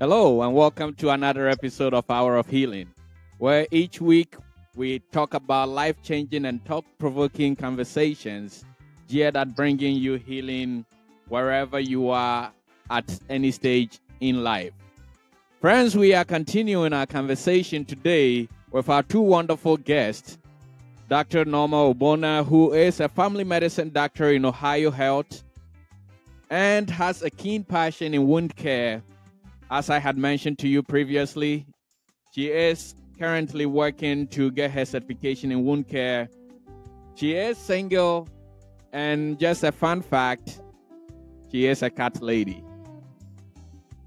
Hello, and welcome to another episode of Hour of Healing, where each week we talk about life changing and thought provoking conversations geared at bringing you healing wherever you are at any stage in life. Friends, we are continuing our conversation today with our two wonderful guests, Dr. Norma Obona, who is a family medicine doctor in Ohio Health and has a keen passion in wound care as I had mentioned to you previously, she is currently working to get her certification in wound care. She is single, and just a fun fact, she is a cat lady.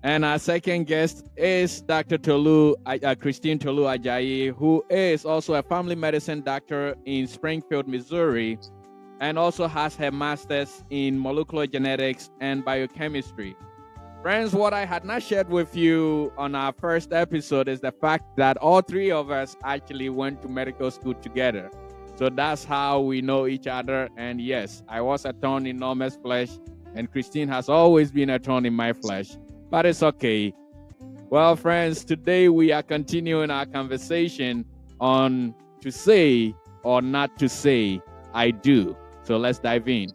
And our second guest is Dr. Tolu, uh, Christine Tolu Ajayi, who is also a family medicine doctor in Springfield, Missouri, and also has her master's in molecular genetics and biochemistry. Friends, what I had not shared with you on our first episode is the fact that all three of us actually went to medical school together. So that's how we know each other. And yes, I was a thorn in Norma's flesh, and Christine has always been a thorn in my flesh. But it's okay. Well, friends, today we are continuing our conversation on to say or not to say, I do. So let's dive in.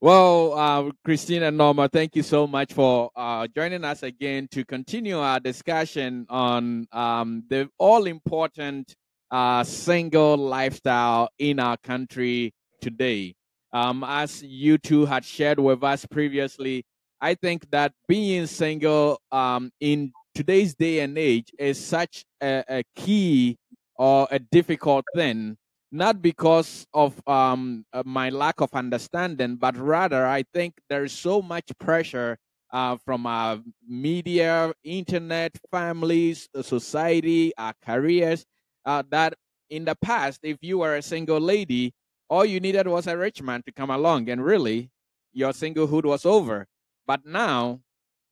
Well, uh, Christine and Norma, thank you so much for uh, joining us again to continue our discussion on um, the all important uh, single lifestyle in our country today. Um, as you two had shared with us previously, I think that being single um, in today's day and age is such a, a key or a difficult thing not because of um, uh, my lack of understanding, but rather I think there is so much pressure uh, from our media, internet, families, society, our careers, uh, that in the past, if you were a single lady, all you needed was a rich man to come along, and really, your singlehood was over. But now,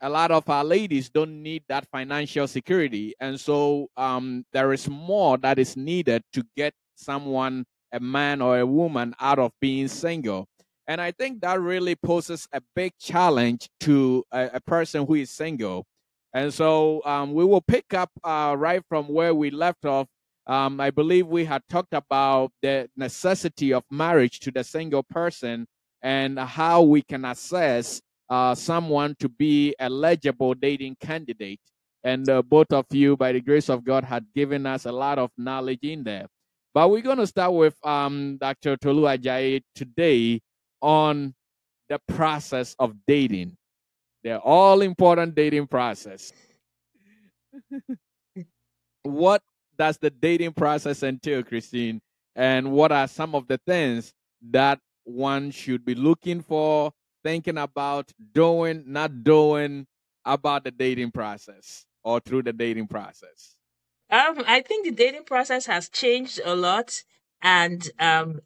a lot of our ladies don't need that financial security, and so um, there is more that is needed to get someone, a man or a woman, out of being single. And I think that really poses a big challenge to a, a person who is single. And so um, we will pick up uh, right from where we left off. Um, I believe we had talked about the necessity of marriage to the single person and how we can assess uh, someone to be eligible dating candidate. And uh, both of you, by the grace of God, had given us a lot of knowledge in there. But we're going to start with um, Dr. Tolu Ajayi today on the process of dating, the all important dating process. what does the dating process entail, Christine? And what are some of the things that one should be looking for, thinking about, doing, not doing about the dating process or through the dating process? Um, I think the dating process has changed a lot, and um,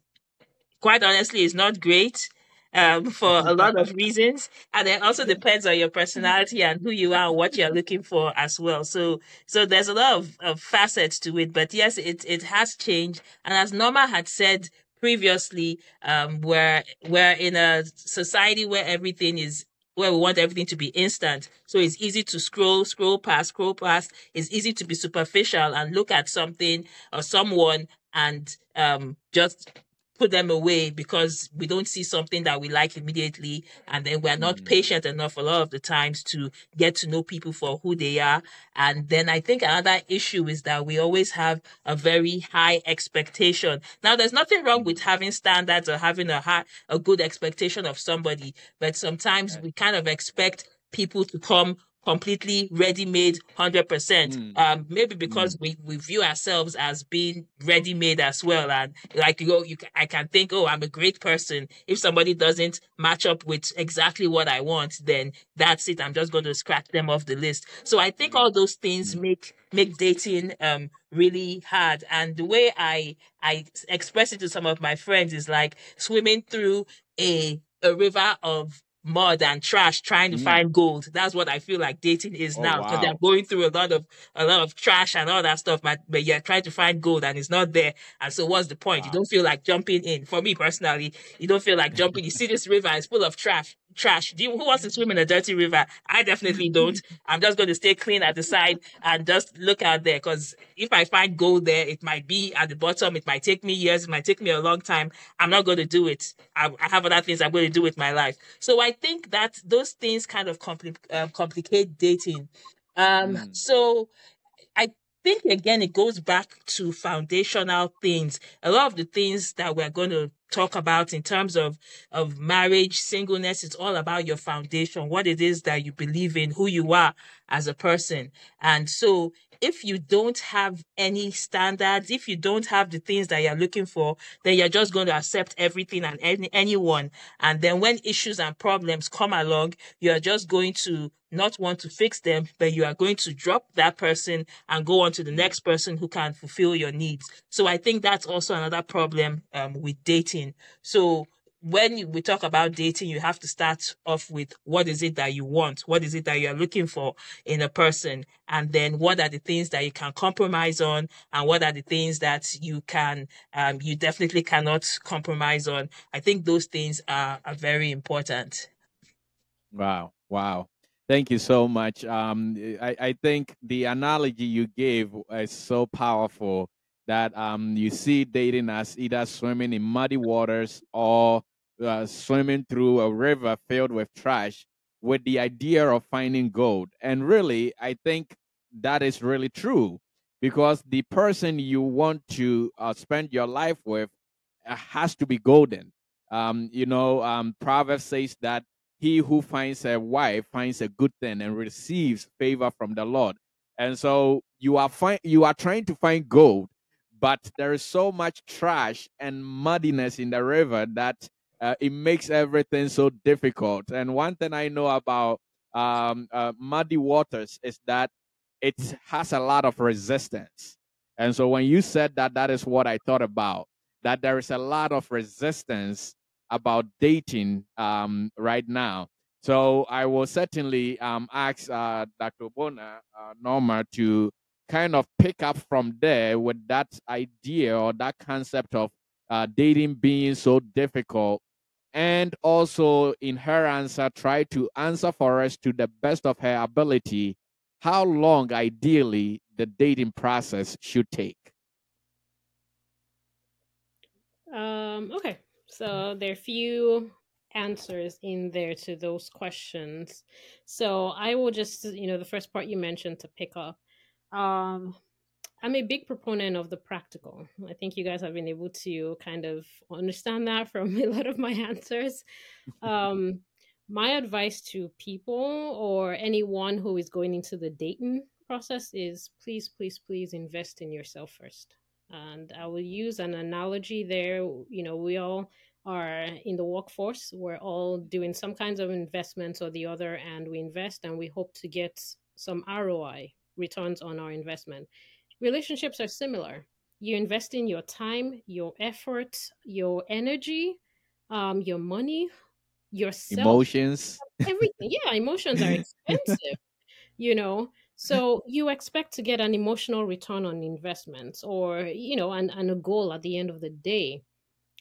quite honestly, it's not great um, for a lot of reasons. And it also depends on your personality and who you are and what you're looking for as well. So, so there's a lot of, of facets to it. But yes, it, it has changed. And as Norma had said previously, um, we're, we're in a society where everything is where we want everything to be instant. So it's easy to scroll, scroll past, scroll past. It's easy to be superficial and look at something or someone and um, just put them away because we don't see something that we like immediately and then we're not mm. patient enough a lot of the times to get to know people for who they are. And then i think another issue is that we always have a very high expectation. Now there's nothing wrong with having standards or having a high a good expectation of somebody but sometimes we kind of expect people to come completely ready-made 100% mm. um maybe because mm. we we view ourselves as being ready-made as well and like you know you i can think oh i'm a great person if somebody doesn't match up with exactly what i want then that's it i'm just going to scratch them off the list so i think all those things mm. make make dating um really hard and the way i i express it to some of my friends is like swimming through a a river of mud and trash trying to mm. find gold. That's what I feel like dating is oh, now because wow. they're going through a lot of a lot of trash and all that stuff, but, but you're trying to find gold and it's not there. And so what's the point? Wow. You don't feel like jumping in. For me personally, you don't feel like jumping. You see this river, it's full of trash. Trash. Do you, who wants to swim in a dirty river? I definitely don't. I'm just going to stay clean at the side and just look out there because if I find gold there, it might be at the bottom. It might take me years. It might take me a long time. I'm not going to do it. I, I have other things I'm going to do with my life. So I think that those things kind of compli- uh, complicate dating. Um, mm. So I think again, it goes back to foundational things. A lot of the things that we're going to talk about in terms of of marriage singleness it's all about your foundation what it is that you believe in who you are as a person. And so if you don't have any standards, if you don't have the things that you're looking for, then you're just going to accept everything and any, anyone. And then when issues and problems come along, you're just going to not want to fix them, but you are going to drop that person and go on to the next person who can fulfill your needs. So I think that's also another problem um, with dating. So when we talk about dating, you have to start off with what is it that you want? What is it that you're looking for in a person? And then what are the things that you can compromise on? And what are the things that you can, um, you definitely cannot compromise on? I think those things are, are very important. Wow. Wow. Thank you so much. Um, I, I think the analogy you gave is so powerful that um, you see dating as either swimming in muddy waters or uh, swimming through a river filled with trash with the idea of finding gold. And really, I think that is really true because the person you want to uh, spend your life with uh, has to be golden. Um, you know, um, Proverbs says that he who finds a wife finds a good thing and receives favor from the Lord. And so you are fi- you are trying to find gold, but there is so much trash and muddiness in the river that uh, it makes everything so difficult. And one thing I know about um, uh, muddy waters is that it has a lot of resistance. And so when you said that, that is what I thought about that there is a lot of resistance about dating um, right now. So I will certainly um, ask uh, Dr. Bona, uh, Norma, to kind of pick up from there with that idea or that concept of uh, dating being so difficult and also in her answer try to answer for us to the best of her ability how long ideally the dating process should take? Um, okay so there are few answers in there to those questions. So i will just you know the first part you mentioned to pick up. Um, I'm a big proponent of the practical. I think you guys have been able to kind of understand that from a lot of my answers. Um, my advice to people or anyone who is going into the dating process is please, please, please invest in yourself first. And I will use an analogy there. You know, we all are in the workforce, we're all doing some kinds of investments or the other, and we invest and we hope to get some ROI, returns on our investment relationships are similar. You invest in your time, your effort, your energy, um, your money, yourself, emotions, everything. Yeah, emotions are expensive, you know. So you expect to get an emotional return on investments or, you know, and, and a goal at the end of the day.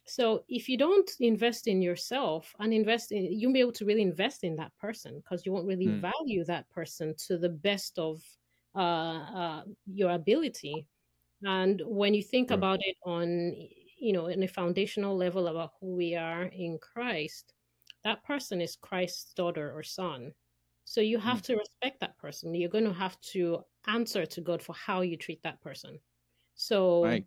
So if you don't invest in yourself and invest in, you'll be able to really invest in that person because you won't really mm. value that person to the best of uh, uh, your ability. And when you think about it on, you know, in a foundational level about who we are in Christ, that person is Christ's daughter or son. So you have mm. to respect that person. You're going to have to answer to God for how you treat that person. So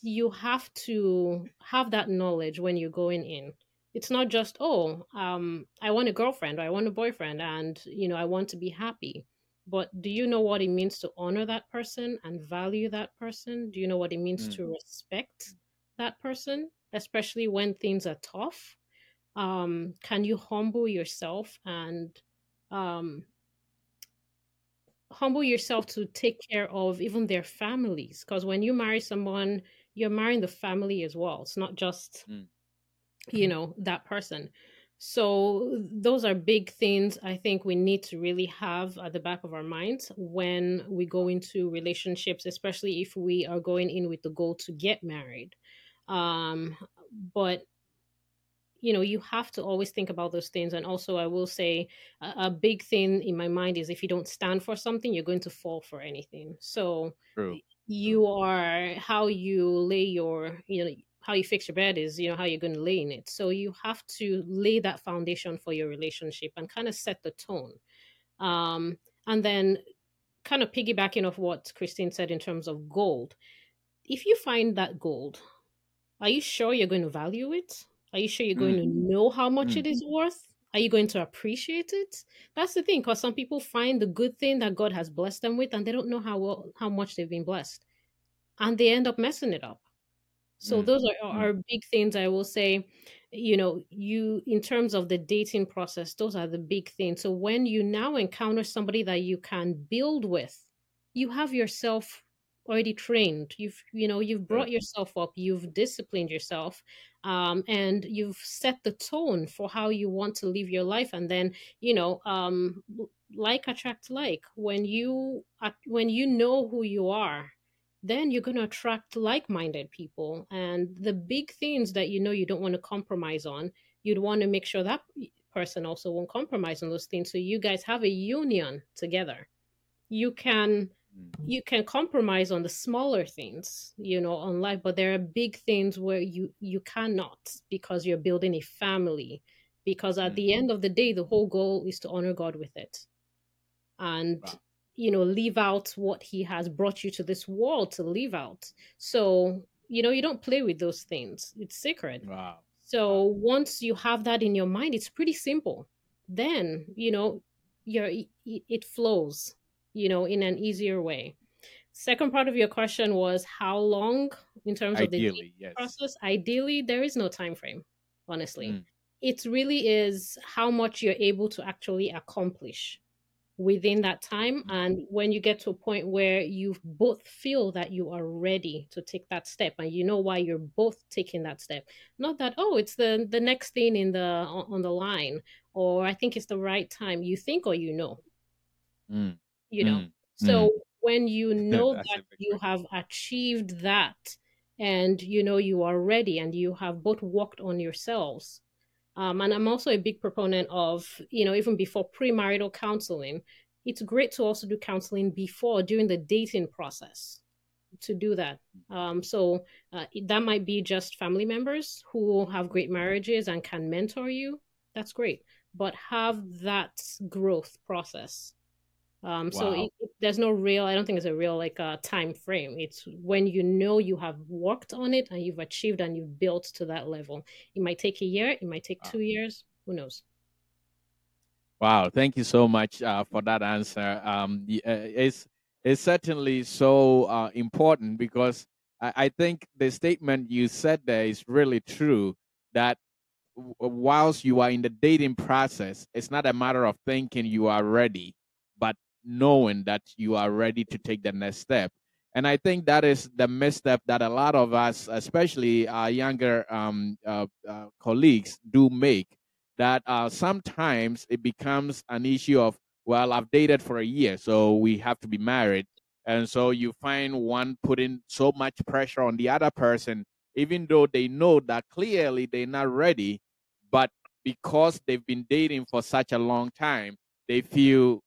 you have to have that knowledge when you're going in. It's not just, oh, um, I want a girlfriend or I want a boyfriend and, you know, I want to be happy but do you know what it means to honor that person and value that person? Do you know what it means mm. to respect that person, especially when things are tough? Um, can you humble yourself and um, humble yourself to take care of even their families? Because when you marry someone, you're marrying the family as well. It's not just, mm. you know, that person. So, those are big things I think we need to really have at the back of our minds when we go into relationships, especially if we are going in with the goal to get married. Um, but you know you have to always think about those things and also i will say a, a, big thing in my mind is if you don't stand for something you're going to fall for anything so True. you are how you lay your you know how you fix your bed is you know how you're going to lay in it so you have to lay that foundation for your relationship and kind of set the tone um, and then kind of piggybacking off what christine said in terms of gold if you find that gold are you sure you're going to value it are you sure you're going mm. to know how much mm. it is worth? Are you going to appreciate it? That's the thing, because some people find the good thing that God has blessed them with, and they don't know how well, how much they've been blessed, and they end up messing it up. So mm. those are, are mm. big things I will say. You know, you in terms of the dating process, those are the big things. So when you now encounter somebody that you can build with, you have yourself already trained you've you know you've brought yourself up you've disciplined yourself um, and you've set the tone for how you want to live your life and then you know um, like attract like when you when you know who you are then you're going to attract like-minded people and the big things that you know you don't want to compromise on you'd want to make sure that person also won't compromise on those things so you guys have a union together you can Mm-hmm. you can compromise on the smaller things you know on life but there are big things where you you cannot because you're building a family because at mm-hmm. the end of the day the whole goal is to honor god with it and. You know leave out what he has brought you to this world to leave out so you know you don't play with those things it's sacred wow so wow. once you have that in your mind it's pretty simple then you know your it flows you know, in an easier way. Second part of your question was how long in terms Ideally, of the yes. process? Ideally, there is no time frame, honestly. Mm. It really is how much you're able to actually accomplish within that time and when you get to a point where you both feel that you are ready to take that step and you know why you're both taking that step. Not that oh it's the the next thing in the on the line or i think it's the right time you think or you know. Mm. You know? Mm. so mm. when you know that you have achieved that and you know you are ready and you have both worked on yourselves um, and i'm also a big proponent of you know even before premarital counseling it's great to also do counseling before during the dating process to do that. Um, so uh, that might be just family members who have great marriages and can mentor you. That's great. But have that growth process um, wow. So it, it, there's no real, I don't think it's a real like uh, time frame. It's when you know you have worked on it and you've achieved and you've built to that level. It might take a year, it might take wow. two years. Who knows? Wow, thank you so much uh, for that answer. Um, uh, it's it's certainly so uh, important because I, I, think the statement you said there is really true. That whilst you are in the dating process, it's not a matter of thinking you are ready, but knowing that you are ready to take the next step. And I think that is the misstep that a lot of us, especially our younger um, uh, uh, colleagues, do make. That uh, sometimes it becomes an issue of, well, I've dated for a year, so we have to be married. And so you find one putting so much pressure on the other person, even though they know that clearly they're not ready. But because they've been dating for such a long time, they feel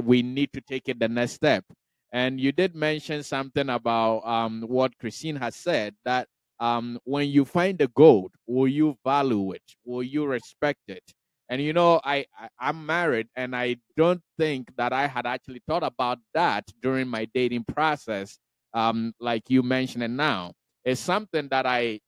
we need to take it the next step. And you did mention something about um, what Christine has said that um, when you find the gold, will you value it? Will you respect it? And you know, I, I am married, and I don't think that I had actually thought about that during my dating process. Um, like you mentioned it now, it's something that I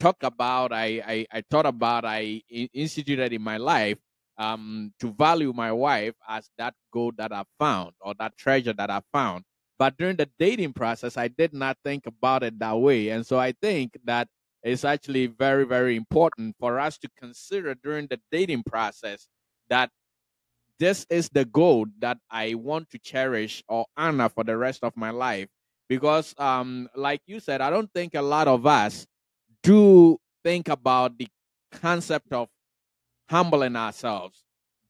talk about. I I, I thought about. I instituted in my life um, to value my wife as that gold that I found or that treasure that I found. But during the dating process, I did not think about it that way. And so I think that it's actually very, very important for us to consider during the dating process that this is the gold that I want to cherish or honor for the rest of my life. Because, um, like you said, I don't think a lot of us do think about the concept of humbling ourselves,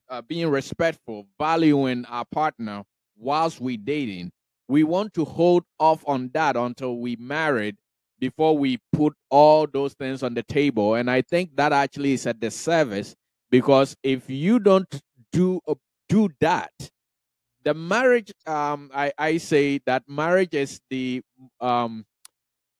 uh, being respectful, valuing our partner whilst we dating. We want to hold off on that until we married before we put all those things on the table. And I think that actually is a disservice because if you don't do uh, do that, the marriage, um, I, I say that marriage is the um,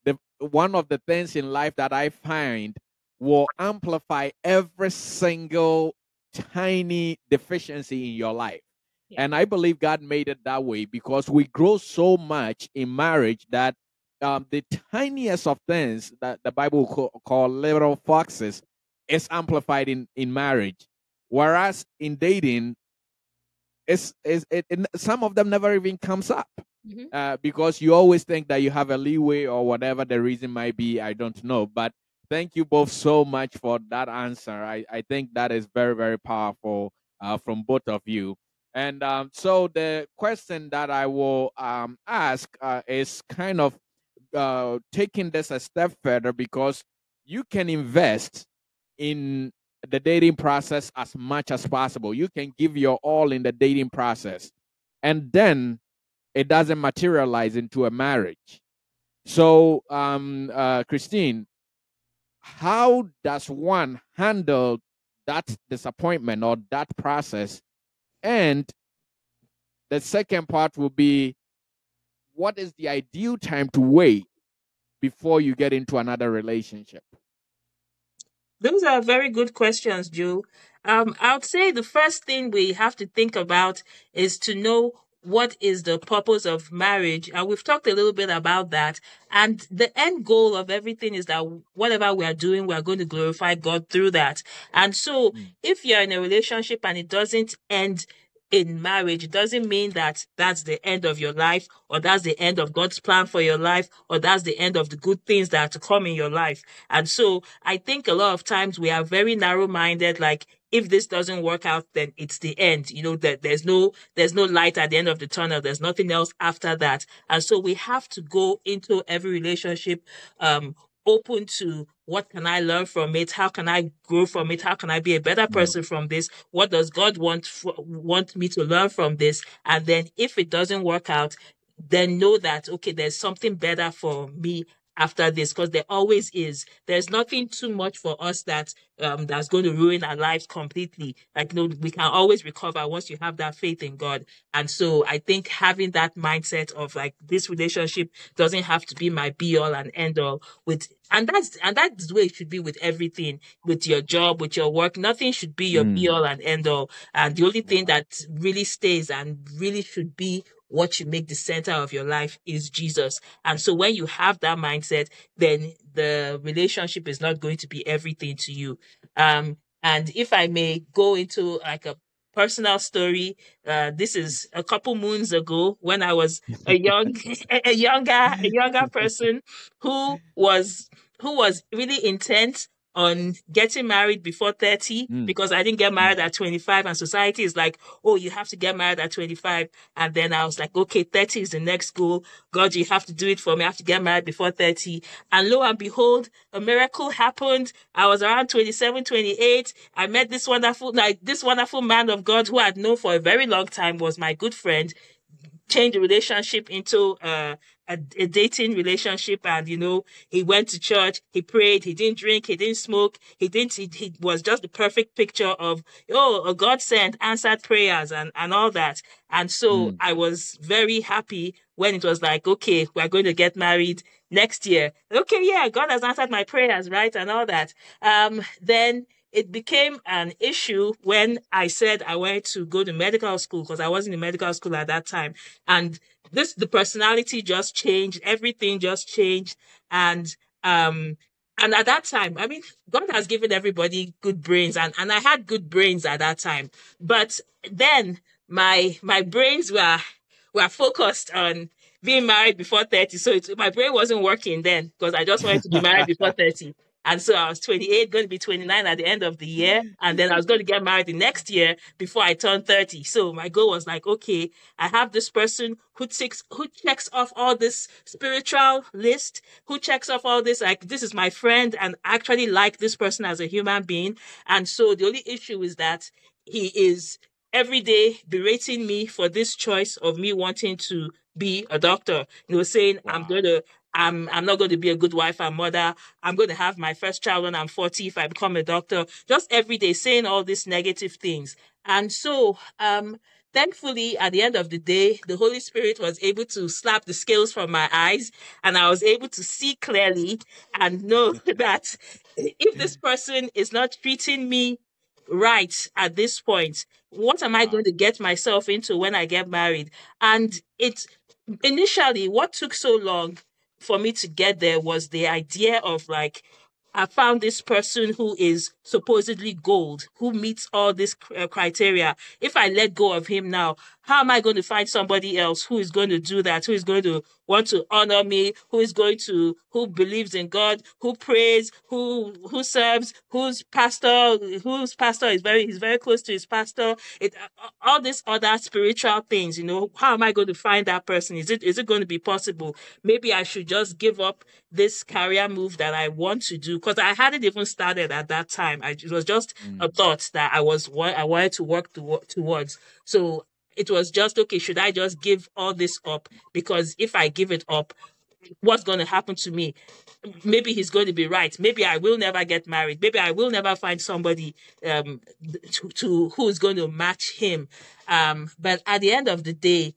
the one of the things in life that I find will amplify every single tiny deficiency in your life. Yeah. And I believe God made it that way because we grow so much in marriage that um, the tiniest of things that the Bible call, call little foxes is amplified in, in marriage. Whereas in dating, it's, it's, it, it, some of them never even comes up. Mm-hmm. Uh, because you always think that you have a leeway or whatever the reason might be. I don't know. But thank you both so much for that answer. I, I think that is very, very powerful uh, from both of you. And um, so the question that I will um, ask uh, is kind of uh, taking this a step further because you can invest in the dating process as much as possible. You can give your all in the dating process, and then it doesn't materialize into a marriage. So, um, uh, Christine, how does one handle that disappointment or that process? And the second part will be what is the ideal time to wait before you get into another relationship? Those are very good questions, Joe. Um, I would say the first thing we have to think about is to know what is the purpose of marriage and we've talked a little bit about that and the end goal of everything is that whatever we are doing we are going to glorify god through that and so mm. if you're in a relationship and it doesn't end in marriage it doesn't mean that that's the end of your life or that's the end of God's plan for your life or that's the end of the good things that are to come in your life. And so I think a lot of times we are very narrow minded, like, if this doesn't work out, then it's the end. You know, that there's no, there's no light at the end of the tunnel. There's nothing else after that. And so we have to go into every relationship, um, open to what can I learn from it? How can I grow from it? How can I be a better person from this? What does God want want me to learn from this? And then if it doesn't work out, then know that okay, there's something better for me after this because there always is. There's nothing too much for us that um that's going to ruin our lives completely. Like you know, we can always recover once you have that faith in God. And so I think having that mindset of like this relationship doesn't have to be my be all and end all with and that's and that's the way it should be with everything, with your job, with your work. Nothing should be your mm. be all and end all. And the only thing that really stays and really should be what you make the center of your life is Jesus. And so when you have that mindset, then the relationship is not going to be everything to you. Um, and if I may go into like a personal story, uh, this is a couple moons ago when I was a young, a younger, a younger person who was who was really intent on getting married before 30 mm. because I didn't get married at 25 and society is like, oh, you have to get married at 25. And then I was like, okay, 30 is the next goal. God, you have to do it for me. I have to get married before 30. And lo and behold, a miracle happened. I was around 27, 28. I met this wonderful, like this wonderful man of God who I'd known for a very long time was my good friend changed the relationship into uh, a, a, dating relationship and you know he went to church he prayed he didn't drink he didn't smoke he didn't he, he was just the perfect picture of oh a god sent answered prayers and and all that and so mm. i was very happy when it was like okay we're going to get married next year okay yeah god has answered my prayers right and all that um then it became an issue when I said I wanted to go to medical school because I wasn't in medical school at that time. And this, the personality just changed. Everything just changed. And, um, and at that time, I mean, God has given everybody good brains and, and I had good brains at that time. But then my, my brains were, were focused on being married before 30. So it, my brain wasn't working then because I just wanted to be married before 30. And so I was 28, going to be 29 at the end of the year. Mm. And then I was going to get married the next year before I turned 30. So my goal was like, okay, I have this person who ticks, who checks off all this spiritual list, who checks off all this. Like, this is my friend and I actually like this person as a human being. And so the only issue is that he is every day berating me for this choice of me wanting to be a doctor. You know, saying, wow. I'm going to I'm I'm not going to be a good wife and mother. I'm going to have my first child when I'm 40 if I become a doctor. Just every day saying all these negative things. And so um thankfully at the end of the day the holy spirit was able to slap the scales from my eyes and i was able to see clearly and know that if this person is not treating me right at this point what am i going to get myself into when i get married and it initially what took so long for me to get there was the idea of like I found this person who is supposedly gold, who meets all this uh, criteria. If I let go of him now, how am I going to find somebody else who is going to do that, who is going to want to honor me, who is going to, who believes in God, who prays, who, who serves, whose pastor, whose pastor is very, he's very close to his pastor. It, all these other spiritual things, you know, how am I going to find that person? Is it, is it going to be possible? Maybe I should just give up this career move that I want to do because I hadn't even started at that time. I, it was just mm. a thought that I was, what I wanted to work to, towards. So it was just okay should i just give all this up? Because if i give it up what's going to happen to me? Maybe he's going to be right. Maybe i will never get married. Maybe i will never find somebody um to, to who's going to match him. Um but at the end of the day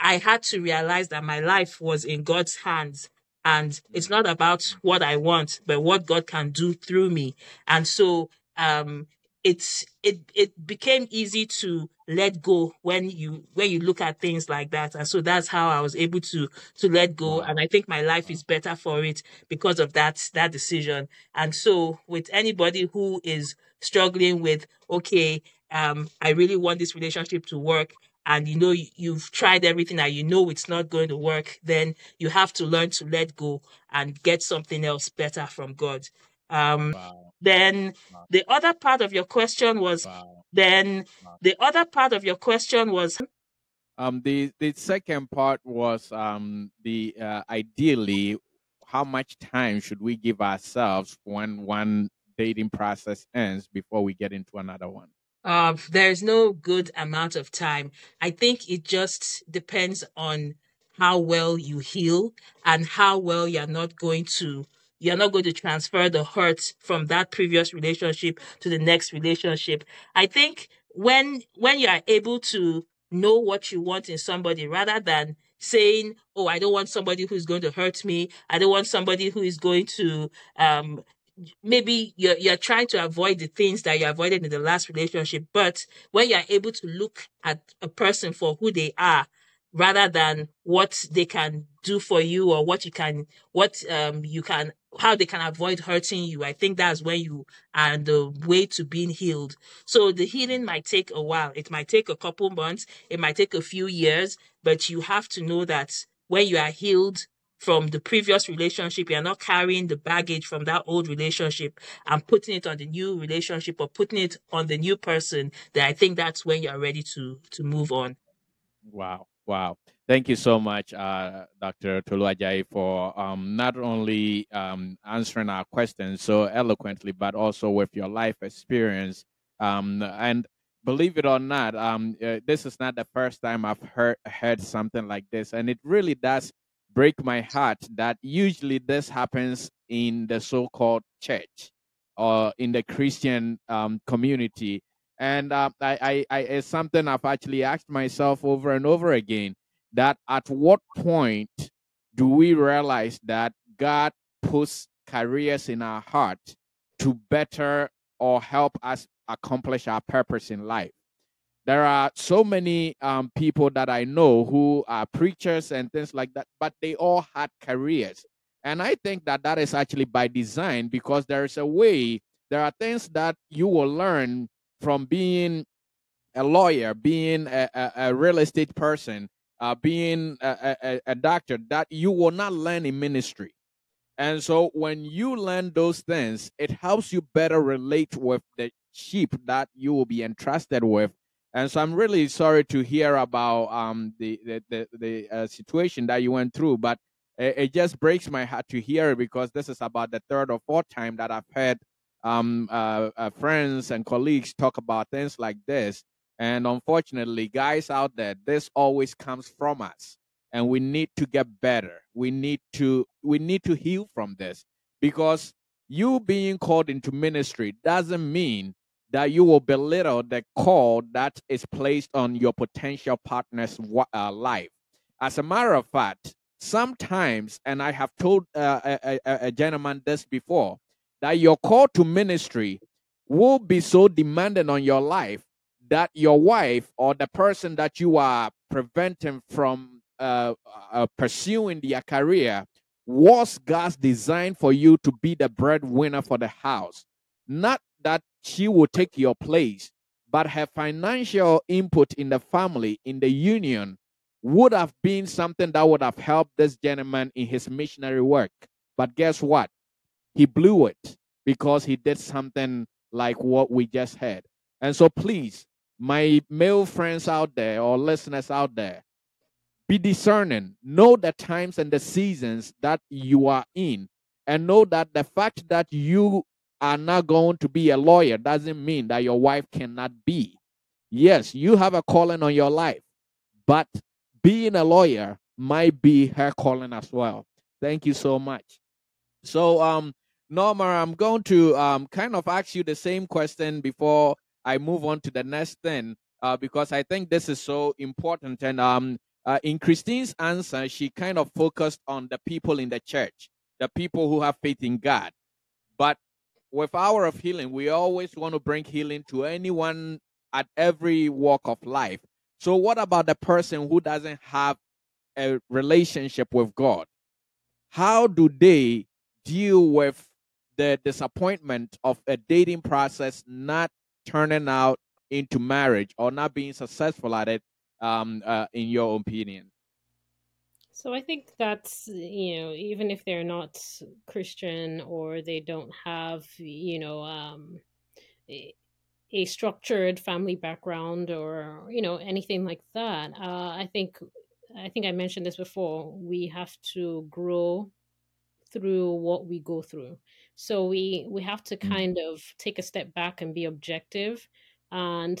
i had to realize that my life was in god's hands. And it's not about what i want but what god can do through me. And so um it's it it became easy to let go when you when you look at things like that. And so that's how i was able to to let go. And i think my life is better for it because of that that decision. And so with anybody who is struggling with okay um i really want this relationship to work and you know you've tried everything and you know it's not going to work then you have to learn to let go and get something else better from god. Um wow. Then the other part of your question was wow. then the other part of your question was um the the second part was um the uh, ideally how much time should we give ourselves when one dating process ends before we get into another one? Uh, there's no good amount of time. I think it just depends on how well you heal and how well you're not going to you're not going to transfer the hurt from that previous relationship to the next relationship. I think when when you are able to know what you want in somebody rather than saying, "Oh, I don't want somebody who's going to hurt me. I don't want somebody who is going to um maybe you're you're trying to avoid the things that you avoided in the last relationship but when you're able to look at a person for who they are rather than what they can do for you or what you can what um you can how they can avoid hurting you. I think that's when you are the way to being healed. So the healing might take a while. It might take a couple months. It might take a few years. But you have to know that when you are healed from the previous relationship you're not carrying the baggage from that old relationship and putting it on the new relationship or putting it on the new person that i think that's when you're ready to to move on. Wow. Wow. Thank you so much, uh, Dr. Tolu Ajayi, for um, not only um, answering our questions so eloquently, but also with your life experience. Um, and believe it or not, um, uh, this is not the first time I've heard heard something like this, and it really does break my heart that usually this happens in the so-called church or in the Christian um, community and uh, I, I, I, it's something I've actually asked myself over and over again. That at what point do we realize that God puts careers in our heart to better or help us accomplish our purpose in life? There are so many um, people that I know who are preachers and things like that, but they all had careers. And I think that that is actually by design because there is a way, there are things that you will learn from being a lawyer, being a, a, a real estate person, uh, being a, a, a doctor that you will not learn in ministry. And so when you learn those things, it helps you better relate with the sheep that you will be entrusted with. And so I'm really sorry to hear about um, the the the, the uh, situation that you went through, but it, it, just breaks my heart to hear because this is about the third or fourth time that I've heard um, uh, uh, friends and colleagues talk about things like this. And unfortunately, guys out there, this always comes from us. and we need to get better. We need to we need to heal from this because you being called into ministry doesn't mean that you will belittle the call that is placed on your potential partner's uh, life. As a matter of fact, sometimes, and I have told uh, a, a, a gentleman this before, that your call to ministry will be so demanding on your life that your wife or the person that you are preventing from uh, uh, pursuing their career was God's design for you to be the breadwinner for the house. Not that she will take your place, but her financial input in the family, in the union, would have been something that would have helped this gentleman in his missionary work. But guess what? He blew it because he did something like what we just had. And so, please, my male friends out there or listeners out there, be discerning. Know the times and the seasons that you are in. And know that the fact that you are not going to be a lawyer doesn't mean that your wife cannot be. Yes, you have a calling on your life, but being a lawyer might be her calling as well. Thank you so much. So, um, Norma, I'm going to um, kind of ask you the same question before I move on to the next thing, uh, because I think this is so important. And um, uh, in Christine's answer, she kind of focused on the people in the church, the people who have faith in God. But with Hour of Healing, we always want to bring healing to anyone at every walk of life. So, what about the person who doesn't have a relationship with God? How do they deal with the disappointment of a dating process not turning out into marriage or not being successful at it, um, uh, in your opinion? So I think that's, you know, even if they're not Christian or they don't have, you know, um, a, structured family background or, you know, anything like that, uh, I think, I think I mentioned this before. We have to grow through what we go through. So we we have to Mm. kind of take a step back and be objective and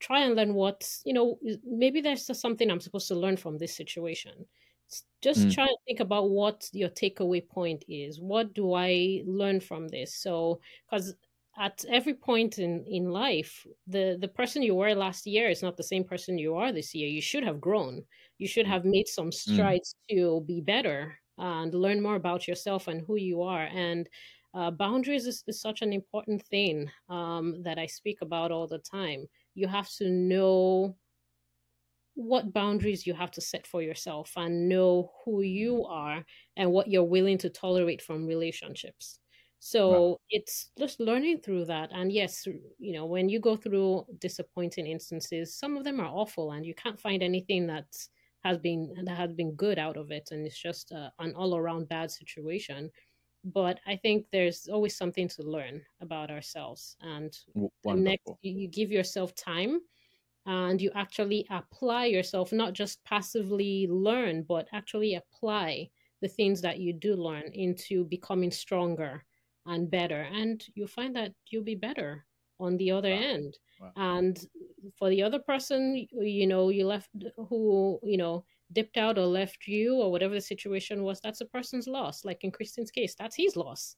try and learn what, you know, maybe there's just something I'm supposed to learn from this situation just Mm. try and think about what your takeaway point is. What do I learn from this? So, because at every point in in life, the the person you were last year is not the same person you are this year. You should have grown. You should have made some strides to be better and learn more about yourself and who you are. And uh, boundaries is, is such an important thing um, that I speak about all the time. You have to know what boundaries you have to set for yourself and know who you are and what you're willing to tolerate from relationships. So Wow. it's just learning through that. And yes, you know, when you go through disappointing instances, some of them are awful and you can't find anything that has been that has been good out of it and it's just uh, an all-around bad situation. But I think there's always something to learn about ourselves and next you you give yourself time and you actually apply yourself, not just passively learn, but actually apply the things that you do learn into becoming stronger and better. And you find that you'll be better on the other Wow. end. Wow. And for the other person, you know, you left who, you know, dipped out or left you or whatever the situation was, that's a person's loss. Like in Christine's case, that's his loss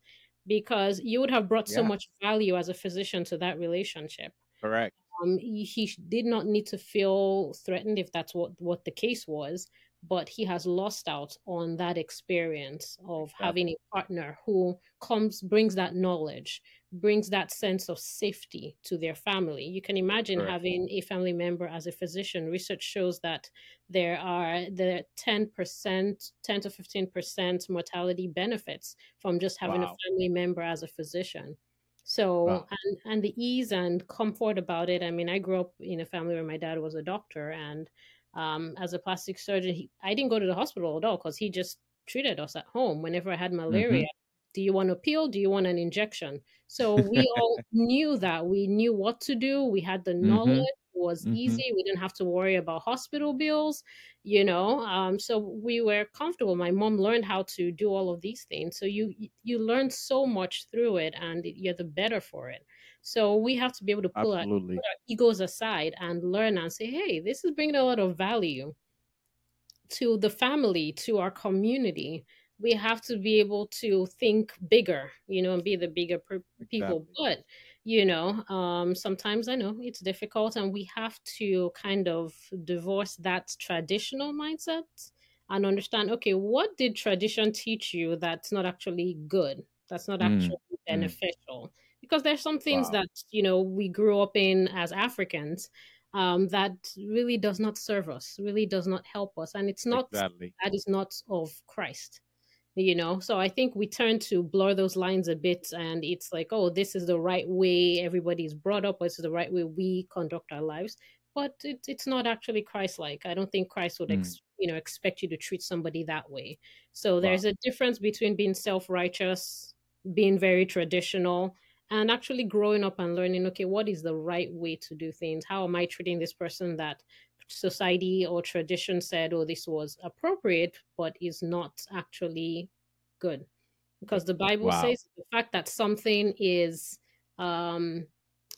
because you would have brought so much value as a physician to that relationship Correct. um, he, he did not need to feel threatened if that's what, what the case was, but he has lost out on that experience of having a partner who comes brings that knowledge, brings that sense of safety to their family. You can imagine Correct. having a family member as a physician. Research shows that there are the ten percent, ten to fifteen percent mortality benefits from just having Wow. a family member as a physician. So Wow. and and the ease and comfort about it. I mean, I grew up in a family where my dad was a doctor, and um, as a plastic surgeon, he, I didn't go to the hospital at all because he just treated us at home. Whenever I had malaria, do you want a pill? Do you want an injection? So we all knew that. We knew what to do. We had the knowledge. It was Mhm. easy. We didn't have to worry about hospital bills, you know. Um, so we were comfortable. My mom learned how to do all of these things. So you you learn so much through it, and you're the better for it. So we have to be able to pull our, put our egos aside and learn and say, hey, this is bringing a lot of value to the family, to our community. We have to be able to think bigger, you know, and be the bigger per- people. Exactly. But you know, um, sometimes I know it's difficult, and we have to kind of divorce that traditional mindset and understand. Okay, what did tradition teach you that's not actually good? That's not Mm, actually mm. Because there's some things Wow. that you know we grew up in as Africans um, that really does not serve us, really does not help us, and it's not Exactly. that is not of Christ. You know, so I think we turn to blur those lines a bit, and it's like, oh, this is the right way everybody's brought up, or this is the right way we conduct our lives, but it, it's not actually Christ-like. I don't think Christ would, Mm. ex- you know, expect you to treat somebody that way. So Wow. there's a difference between being self-righteous, being very traditional, and actually growing up and learning okay what is the right way to do things? How am i treating this person that society or tradition said oh this was appropriate but is not actually good? Because the bible Wow. says the fact that something is um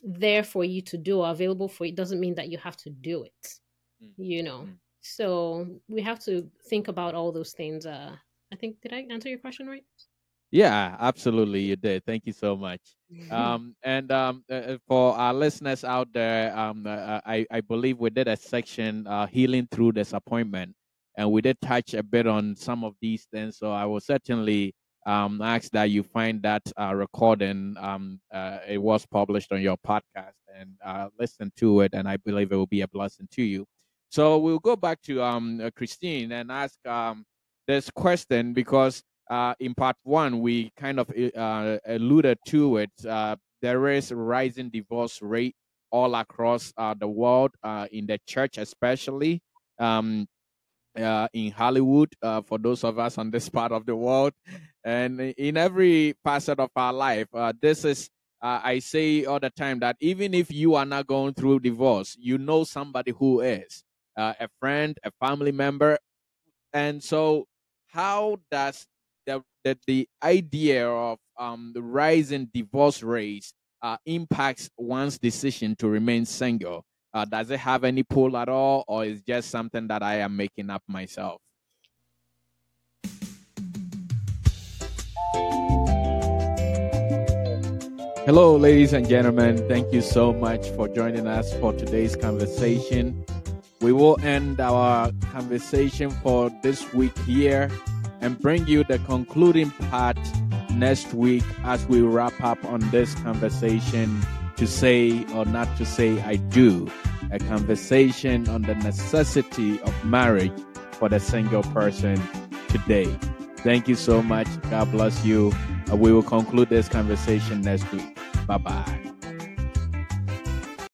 there for you to do or available for you doesn't mean that you have to do it Mm, you know? Mm. so we have to think about all those things uh i think did i answer your question right Yeah, absolutely, you did. Thank you so much. Um, and um, uh, uh, for our listeners out there, um, uh, I, I believe we did a section uh, healing through disappointment, and we did touch a bit on some of these things. So I will certainly um, ask that you find that uh, recording. Um, uh, it was published on your podcast, and uh, listen to it, and I believe it will be a blessing to you. So we'll go back to um, uh, Christine and ask um, this question because uh, in part one, we kind of uh, alluded to it. Uh, there is a rising divorce rate all across uh, the world, uh, in the church especially, um, uh, in Hollywood, for those of us on this part of the world, and in every facet of our life. This is, I say all the time that even if you are not going through divorce, you know somebody who is a friend, a family member, and so how does the, the idea of um, the rising divorce rates uh, impacts one's decision to remain single? Uh, does it have any pull at all, or is just something that I am making up myself? Hello, ladies and gentlemen. Thank you so much for joining us for today's conversation. We will end our conversation for this week here and bring you the concluding part next week as we wrap up on this conversation to say or not to say I do. A conversation on the necessity of marriage for the single person today. Thank you so much. God bless you. Uh, we will conclude this conversation next week. Bye bye.